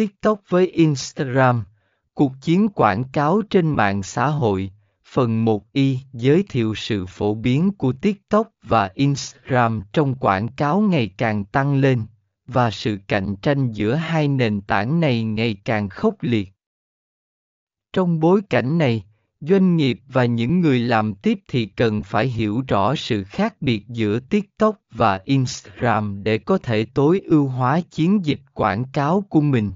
TikTok với Instagram. Cuộc chiến quảng cáo trên mạng xã hội. Phần 1y giới thiệu sự phổ biến của TikTok và Instagram trong quảng cáo ngày càng tăng lên, và sự cạnh tranh giữa hai nền tảng này ngày càng khốc liệt. Trong bối cảnh này, doanh nghiệp và những người làm tiếp thì cần phải hiểu rõ sự khác biệt giữa tiktok và instagram để có thể tối ưu hóa chiến dịch quảng cáo của mình